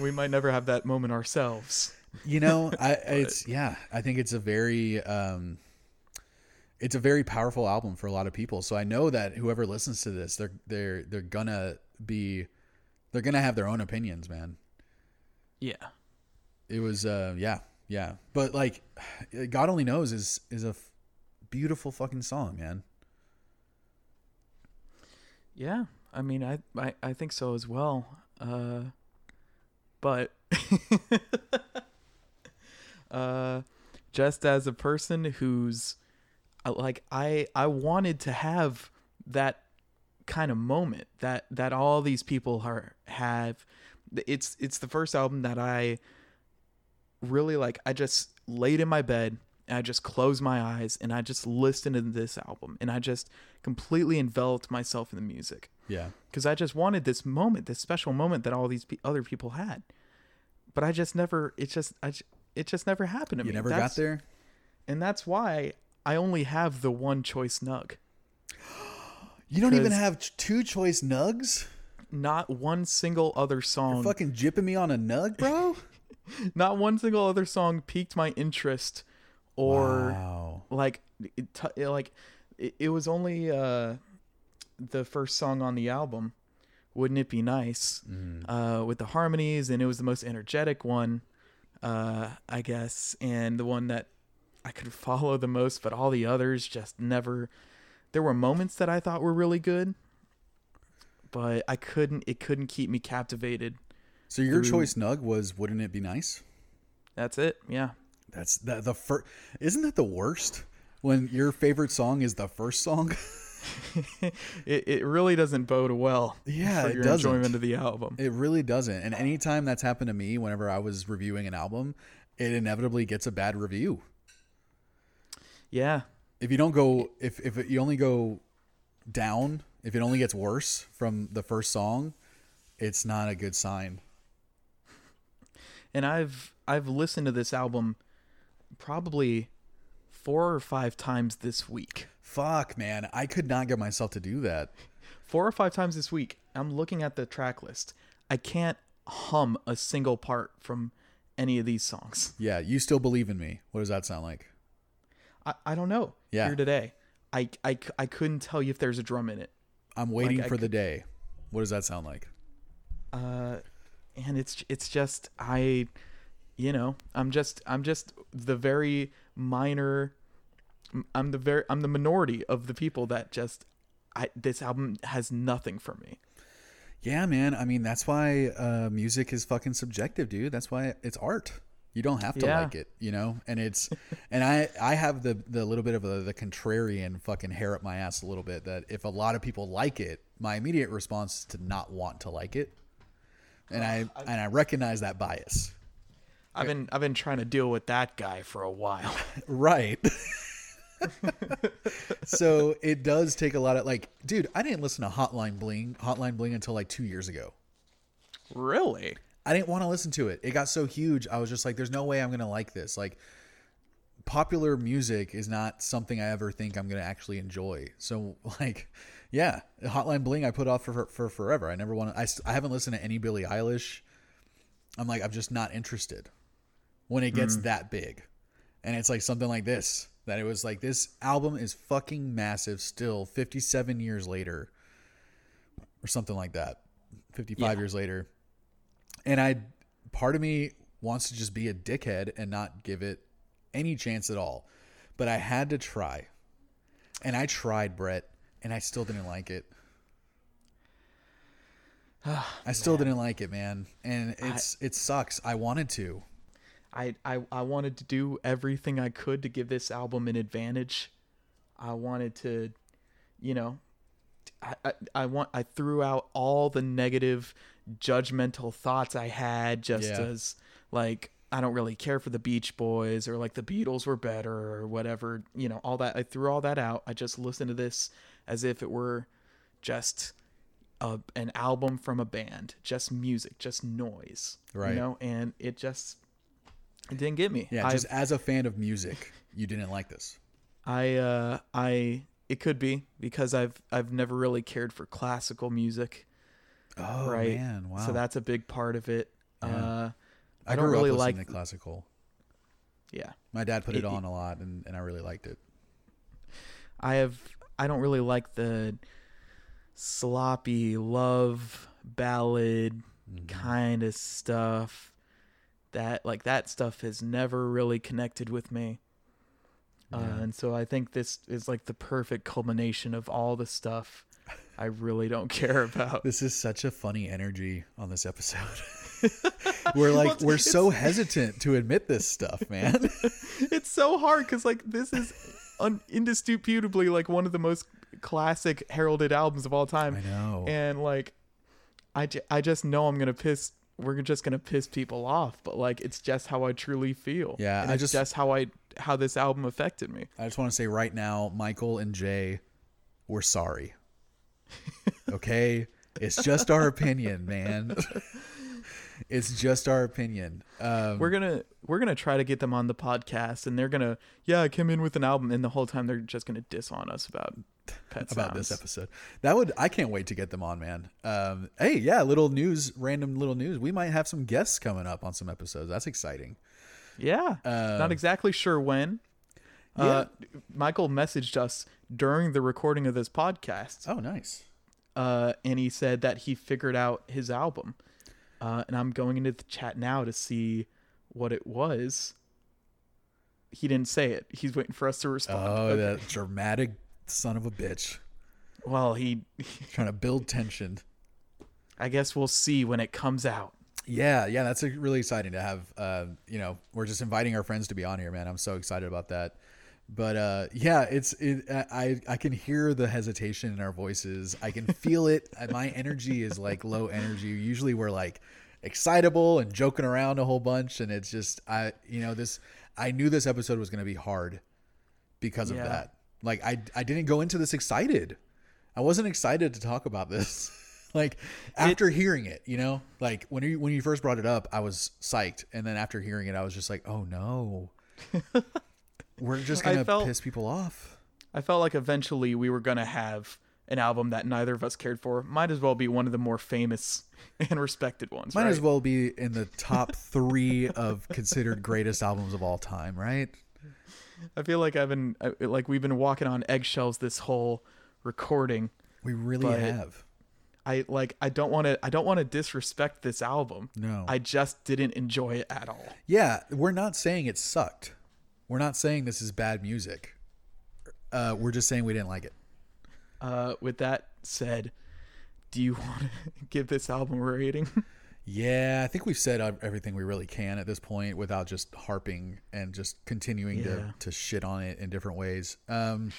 We might never have that moment ourselves. You know i it's yeah i think it's a very um it's a very powerful album for a lot of people so i know that whoever listens to this they're they're they're gonna be they're gonna have their own opinions man Yeah. it was uh yeah yeah but like god only knows is is a f- beautiful fucking song man Yeah, I mean, I, I, I think so as well. Uh, but uh, just as a person who's uh, like, I I wanted to have that kind of moment that that all these people are have. It's it's the first album that I really like. I just laid in my bed and I just closed my eyes and I just listened to this album and I just completely enveloped myself in the music yeah because I just wanted this moment, this special moment that all these pe- other people had. But I just never. It just. I. It just never happened to you me. never That's- got there and that's why I only have the one choice nug. you don't even have two choice nugs Not one single other song. fucking jipping me on a nug bro Not one single other song piqued my interest, or wow like it, t- like it, it was only uh the first song on the album wouldn't it be nice uh with the harmonies and it was the most energetic one uh i guess and the one that i could follow the most but all the others just never there were moments that i thought were really good but I couldn't. It couldn't keep me captivated. So your Through- choice, Nug, was "Wouldn't It Be Nice"? That's it. Yeah. That's the the first. Isn't that the worst? When your favorite song is the first song? It it really doesn't bode well. Yeah, for it your doesn't. enjoyment of the album. It really doesn't. And anytime that's happened to me, whenever I was reviewing an album, it inevitably gets a bad review. yeah. If you don't go, if if you only go down, if it only gets worse from the first song, it's not a good sign. and I've I've listened to this album probably four or five times this week. Fuck, man, I could not get myself to do that. Four or five times this week. I'm looking at the track list. I can't hum a single part from any of these songs. Yeah, you still believe in me. What does that sound like? I, I don't know. Yeah. Here today, I, I, I couldn't tell you if there's a drum in it. I'm waiting I for c- the day. What does that sound like? Uh, and it's it's just I, you know, I'm just I'm just the very minor. I'm the very I'm the minority of the people that just I this album has nothing for me. Yeah, man. I mean, that's why uh, music is fucking subjective, dude. That's why it's art. You don't have to Yeah. like it, you know. And it's, and I, I have the the little bit of a, the contrarian fucking hair up my ass a little bit. That if a lot of people like it, my immediate response is to not want to like it, and I and I recognize that bias. I've been I've been trying to deal with that guy for a while. Right. so it does take a lot of like, dude. I didn't listen to Hotline Bling, Hotline Bling until like two years ago. really? I didn't want to listen to it. It got so huge. I was just like, there's no way I'm going to like this. Like, popular music is not something I ever think I'm going to actually enjoy. So, like, yeah, Hotline Bling I put off for, for forever. I never want to, I, I haven't listened to any Billie Eilish. I'm like, I'm just not interested when it gets hmm. that big. And it's like something like this that it was like, this album is fucking massive still 57 years later or something like that. 55 Yeah. years later and I part of me wants to just be a dickhead and not give it any chance at all. But I had to try. And I tried, Brett, and I still didn't like it. I still didn't like it, man. And it's it sucks. I wanted to. I, I I wanted to do everything I could to give this album an advantage. I wanted to, you know, I, I, I want I threw out all the negative, judgmental thoughts I had just Yeah. as like I don't really care for the Beach Boys or like the Beatles were better or whatever. You know, all that I threw all that out. I just listened to this as if it were just a, an album from a band, just music, just noise. Right. You know, and it just it didn't get me. Yeah, just as a fan of music, you didn't like this. I uh I it could be because I've I've never really cared for classical music, Oh right? man, wow. So that's a big part of it. Uh I, I don't grew really up like to classical. yeah. My dad put it, It- on a lot and, and I really liked it. I have I don't really like the sloppy love ballad Mm-hmm. kind of stuff. That like that stuff has never really connected with me. Uh, and so I think this is like the perfect culmination of all the stuff I really don't care about. This is such a funny energy on this episode. we're like we're so hesitant to admit this stuff, man. it's so hard because like this is un- indisputably like one of the most classic heralded albums of all time I know. and like I, ju- I just know i'm gonna piss we're just gonna piss people off but like it's just how i truly feel Yeah, and I it's just- just how i how this album affected me I just want to say right now, Michael and Jay, we're sorry. Okay? It's just our opinion, man. it's just our opinion. Um, we're gonna we're gonna try to get them on the podcast and they're gonna yeah i came in with an album and the whole time they're just gonna diss on us about pet about this episode. That would I can't wait to get them on, man. Um, hey, yeah, little news, random little news. We might have some guests coming up on some episodes. That's exciting. Yeah. Um, Not exactly sure when. Uh, Michael messaged us during the recording of this podcast, Oh, nice. uh, and he said that he figured out his album. Uh, and I'm going into the chat now to see what it was. He didn't say it. He's waiting for us to respond. Oh, Okay. that dramatic son of a bitch Well, he trying to build tension. I guess we'll see when it comes out. Yeah, yeah, that's really exciting to have. Uh, you know, we're just inviting our friends to be on here, man. I'm so excited about that. But uh, yeah, it's it, I I can hear the hesitation in our voices. I can feel it. My energy is like low energy. Usually we're like excitable and joking around a whole bunch, and it's just I you know this. I knew this episode was going to be hard because of Yeah. that. Like I I didn't go into this excited. I wasn't excited to talk about this. like after hearing it, you know, like when you when you first brought it up, I was psyched, and then after hearing it, I was just like, oh no, we're just gonna felt- piss people off. I felt like eventually we were going to have an album that neither of us cared for. Might as well be one of the more famous and respected ones. Might right? as well be in the top three of considered greatest albums of all time, right? I feel like I've been uh, like we've been walking on eggshells this whole recording. We really have. I like I don't want to I don't want to disrespect this album. No. I just didn't enjoy it at all. Yeah, we're not saying it sucked. We're not saying this is bad music. Uh, we're just saying we didn't like it. Uh, with that said, do you want to give this album a rating? Yeah, I think we've said everything we really can at this point without just harping and just continuing Yeah. to, to shit on it in different ways. Um,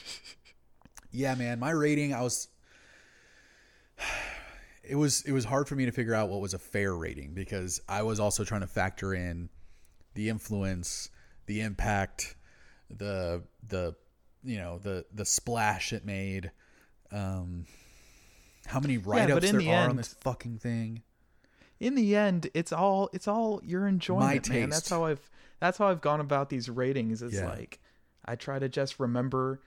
yeah, man, my rating, I was, it was, it was hard for me to figure out what was a fair rating because I was also trying to factor in the influence, the impact, the, the, you know, the, the splash it made, um, how many write-ups in there the are on this fucking thing. In the end, it's all it's all your enjoyment, My man. That's how I've that's how I've gone about these ratings. Is Yeah. like I try to just remember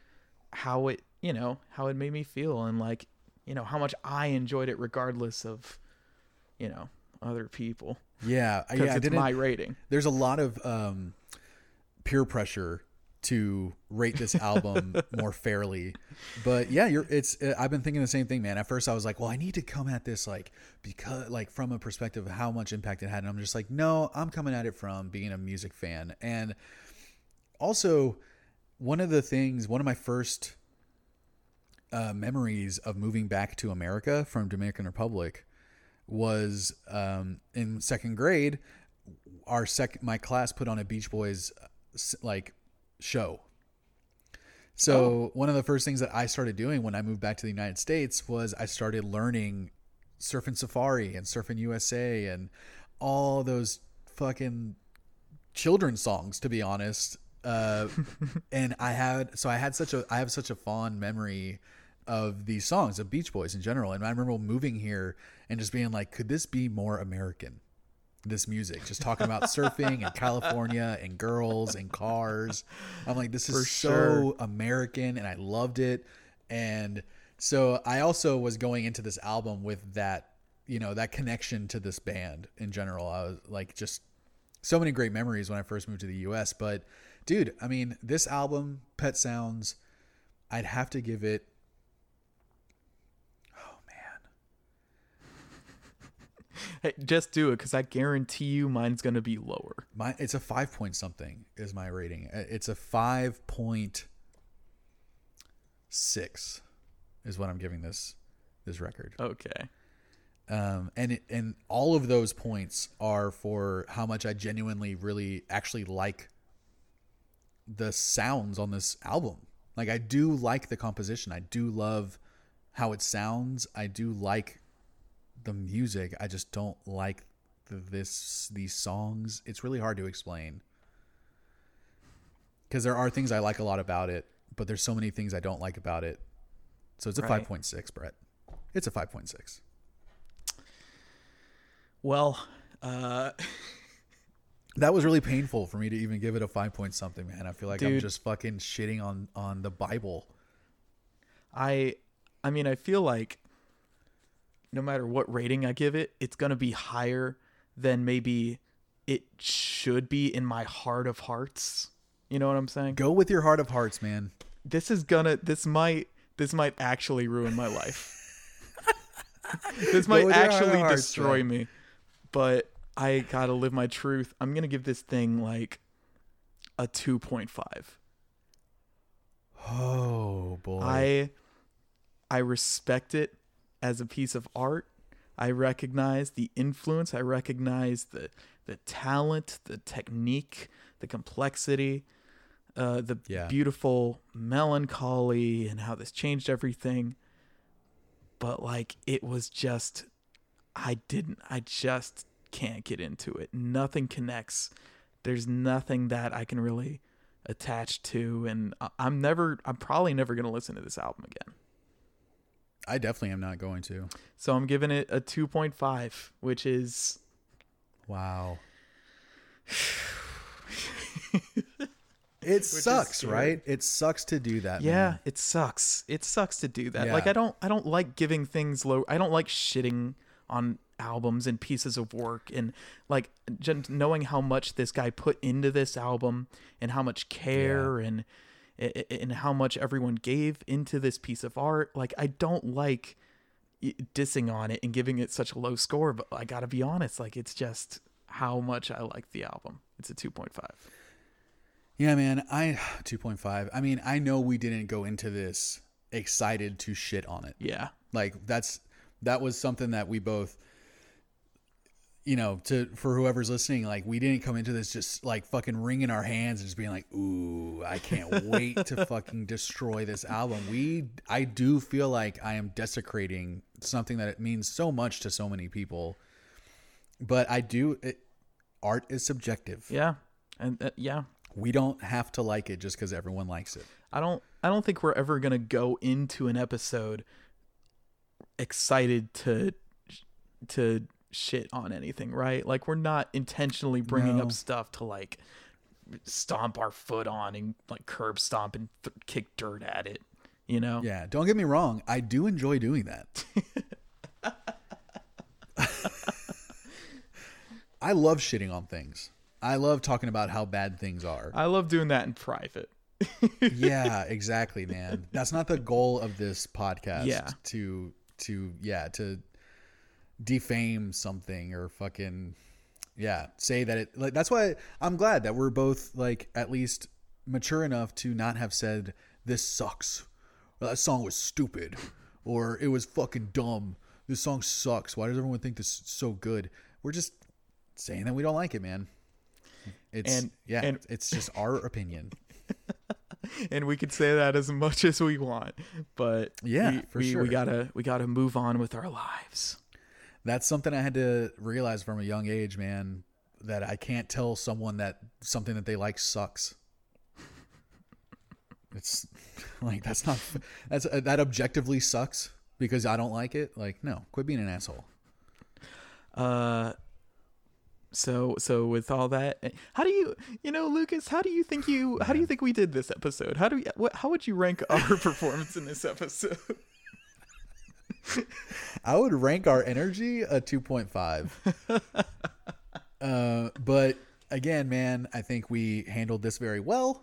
how it you know how it made me feel and like you know how much I enjoyed it regardless of you know other people Yeah, yeah, I it's my rating. there's a lot of um, peer pressure to rate this album more fairly, but yeah, you're. It's. uh, I've been thinking the same thing, man. At first, I was like, well, I need to come at this like because like from a perspective of how much impact it had, and I'm just like, no, I'm coming at it from being a music fan, and also one of the things, one of my first uh, memories of moving back to America from Dominican Republic was um, in second grade. Our second, my class put on a Beach Boys like show. So one of the first things that I started doing when I moved back to the United States was I started learning Surfing Safari and Surfing USA and all those fucking children's songs to be honest. Uh and i had so i had such a i have such a fond memory of these songs of beach boys in general. And i remember moving here and just being like could this be more american this music just talking about surfing and california and girls and cars i'm like this is For so sure. american and i loved it and so i also was going into this album with that you know that connection to this band in general i was like just so many great memories when I first moved to the US. But dude, I mean, this album, Pet Sounds, I'd have to give it. Oh man, Hey, just do it because I guarantee you mine's gonna be lower. my it's a five point something is my rating. It's a five point six, is what I'm giving this this record. Okay. um, and it, and all of those points are for how much I genuinely really actually like the sounds on this album. Like I do like the composition. I do love how it sounds. I do like the music. I just don't like this these songs. It's really hard to explain because there are things I like a lot about it, but there's so many things I don't like about it. So it's a Right. five point six, Brett. It's a five point six. Well, uh, That was really painful for me to even give it a five point something, man. I feel like I'm just fucking shitting on on the Bible. I, I mean, I feel like no matter what rating I give it, it's gonna be higher than maybe it should be in my heart of hearts. You know what I'm saying? Go with your heart of hearts, man. This is gonna. This might. This might actually ruin my life. this might with your heart of actually hearts, destroy man. me. But I gotta live my truth. I'm gonna give this thing like a 2.5. Oh boy. I I respect it as a piece of art. I recognize the influence. I recognize the the talent, the technique, the complexity, uh, the Yeah. beautiful melancholy, and how this changed everything. But like, it was just, I didn't. I just can't get into it. Nothing connects. There's nothing that I can really attach to, and I'm never. I'm probably never gonna listen to this album again. I definitely am not going to. So I'm giving it a 2.5, which is Wow. It sucks, right? It sucks to do that. yeah, man. it sucks. It sucks to do that. Yeah. Like I don't I don't like giving things low. I don't like shitting on albums and pieces of work and like just knowing how much this guy put into this album and how much care and and how much everyone gave into this piece of art. Like I don't like eh, dissing on it and giving it such a low score, but I got to be honest, like it's just how much I like the album. It's a 2.5. Yeah, man. I 2.5. I mean, I know we didn't go into this excited to shit on it. Yeah. Like that's that was something that we both you know, to for whoever's listening, like we didn't come into this just like fucking wringing our hands and just being like, "Ooh, I can't wait to fucking destroy this album." We I do feel like I am desecrating something that it means so much to so many people. But I do it, art is subjective. Yeah. And uh, yeah, We don't have to like it just because everyone likes it. I don't I don't think we're ever going to go into an episode excited to to shit on anything, right? Like we're not intentionally bringing No. up stuff to like stomp our foot on and like curb stomp and th- kick dirt at it, you know? Yeah, don't get me wrong. I do enjoy doing that. I love shitting on things. I love talking about how bad things are. I love doing that in private. yeah, exactly, man. That's not the goal of this podcast. Yeah. To to yeah, to defame something or fucking yeah, say that it like that's why I'm glad that we're both like at least mature enough to not have said this sucks. Or, that song was stupid or it was fucking dumb. This song sucks. Why does everyone think this is so good? We're just saying that we don't like it, man. It's And- yeah, and- it's just our opinion. and we could say that as much as we want, but Yeah, we, for we, sure. we gotta we gotta move on with our lives. That's something I had to realize from a young age, man. That I can't tell someone that something that they like sucks. It's like that's not that's uh, that objectively sucks because I don't like it. Like, no, quit being an asshole. Uh, so so with all that, how do you you know Lucas? How do you think you how do you think we did this episode? How do we what how would you rank our performance in this episode? I would rank our energy a 2.5. uh, but again, man, I think we handled this very well.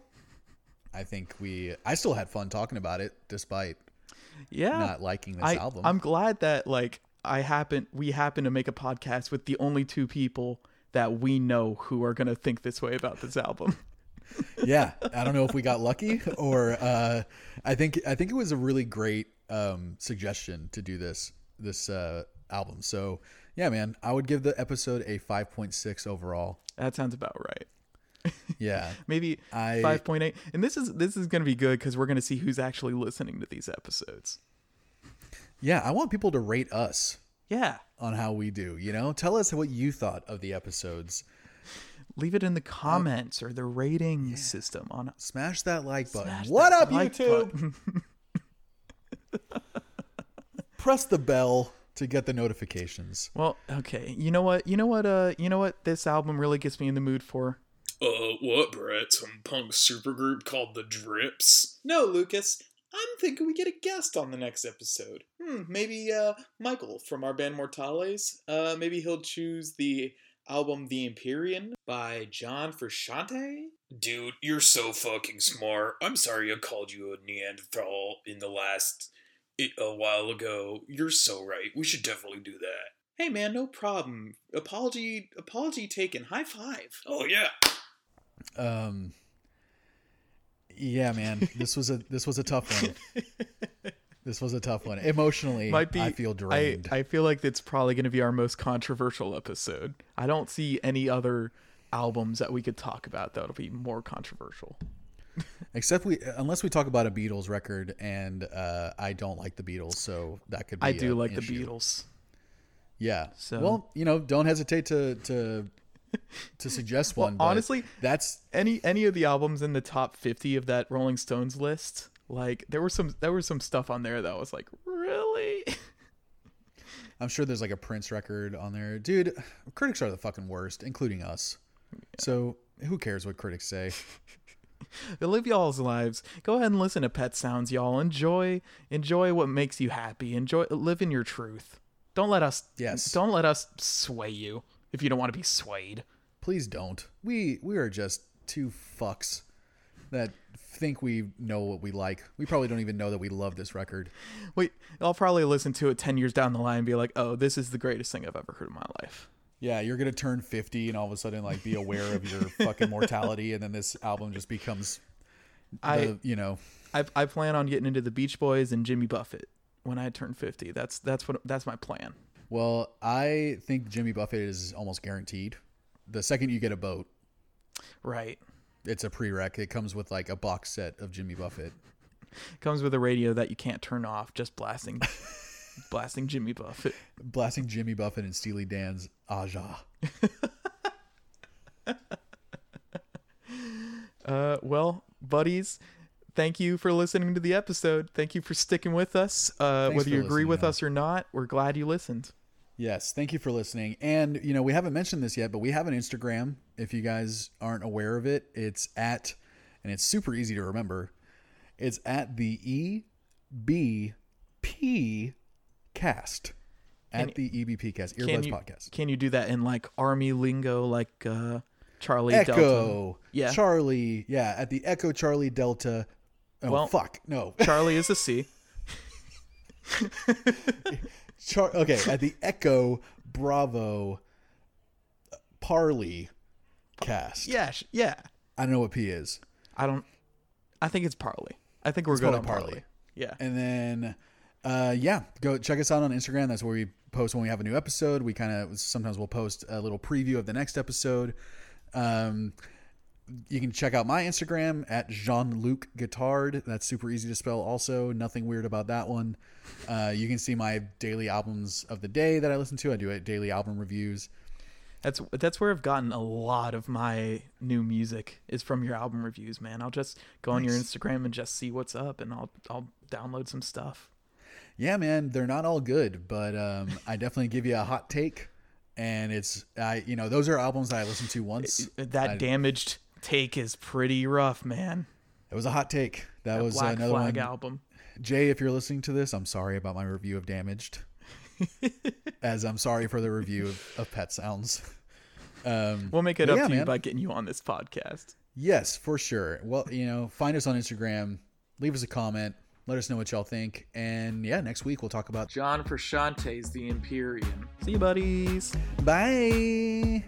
I think we I still had fun talking about it despite Yeah, not liking this I album. I'm glad that like I happen we happen to make a podcast with the only two people that we know who are gonna think this way about this album. yeah i don't know if we got lucky or uh i think i think it was a really great um suggestion to do this this uh album so yeah man i would give the episode a 5.6 overall that sounds about right. yeah Maybe I- five point eight. And this is this is gonna be good because we're gonna see who's actually listening to these episodes. yeah i want people to rate us Yeah. on how we do you know tell us what you thought of the episodes leave it in the comments or the rating system on smash that like button Smash what up like youtube. press the bell to get the notifications well okay you know what you know what uh you know what this album really gets me in the mood for Uh, what, Brett? Some punk supergroup called the Drips? No, Lucas. I'm thinking we get a guest on the next episode. Hmm, maybe uh Michael from our band Mortales. Uh maybe he'll choose the album The Empyrean by John Frusciante. Dude, you're so fucking smart. I'm sorry I called you a Neanderthal in the last i- a while ago. You're so right. We should definitely do that. Hey man, no problem. Apology apology taken. High five. Oh yeah. um yeah man this was a this was a tough one This was a tough one. Emotionally, Might be. I feel drained. I, I feel like it's probably going to be our most controversial episode. I don't see any other albums that we could talk about that'll be more controversial. Except we, unless we talk about a Beatles record, and uh, I don't like the Beatles, so that could. be I do like the. Beatles. Yeah. So- well, you know, don't hesitate to to to suggest one. but honestly, that's any any of the albums in the top 50 of that Rolling Stones list, like there were some there was some stuff on there that was like, really? I'm sure there's like a Prince record on there, dude. Critics are the fucking worst, including us. So who cares what critics say? Live y'all's lives. Go ahead and listen to Pet Sounds, y'all. Enjoy enjoy what makes you happy. Enjoy live in your truth. Don't let us Yes. Don't let us sway you if you don't want to be swayed. Please don't. We we are just two fucks that think we know what we like. We probably don't even know that we love this record. Wait, I'll probably listen to it 10 years down the line and be like, "Oh, this is the greatest thing I've ever heard in my life." Yeah, you're gonna turn 50 and all of a sudden like be aware of your fucking mortality, and then this album just becomes, the, I you know, I I plan on getting into the Beach Boys and Jimmy Buffett when I turn 50. That's that's what that's my plan. well, I think Jimmy Buffett is almost guaranteed. The second you get a boat, Right. it's a prereq. It comes with like a box set of Jimmy Buffett. Comes with a radio that you can't turn off, just blasting blasting Jimmy Buffett. blasting Jimmy Buffett and Steely Dan's Aja. Uh, well, buddies, thank you for listening to the episode. Thank you for sticking with us. Uh, whether you agree with us or not, we're glad you listened. Yes, thank you for listening. And you know, we haven't mentioned this yet, but we have an Instagram. If you guys aren't aware of it, it's at and it's super easy to remember. It's at the E B P cast. At the EBP cast, Earbuds you podcast. can you do that in like army lingo, like uh, Charlie Delta? Echo. Yeah. Charlie. Yeah, at the Echo Charlie Delta. Oh Well- fuck. No. Charlie is a C. Char- okay, at the Echo Bravo Parley cast. Yeah, yeah. I don't know what P is. I don't. I think it's Parley. I think we're It's good on Parley. Parley. Yeah. And then, uh, yeah, go check us out on Instagram. That's where we post when we have a new episode. We kind of sometimes we'll post a little preview of the next episode. Um, you can check out my Instagram at Jean Luc Guitard. That's super easy to spell. Also, nothing weird about that one. Uh, you can see my daily albums of the day that I listen to. I do it daily album reviews. That's that's where I've gotten a lot of my new music is from your album reviews, man. I'll just go on your Instagram and just see what's up, and I'll I'll download some stuff. Yeah, man, they're not all good, but um, I definitely give you a hot take. And it's I, you know, those are albums that I listened to once. That I- damaged take is pretty rough, man. It was a hot take. That, That was Black another Flag one. album. Jay, if you're listening to this, I'm sorry about my review of Damaged. as I'm sorry for the review of, of Pet Sounds. Um, We'll make it up yeah, to you by getting you on this podcast. Yes, for sure. Well, you know, find us on Instagram, leave us a comment, let us know what y'all think, and yeah, next week we'll talk about. John Frusciante's The Empyrean. See you, buddies. Bye.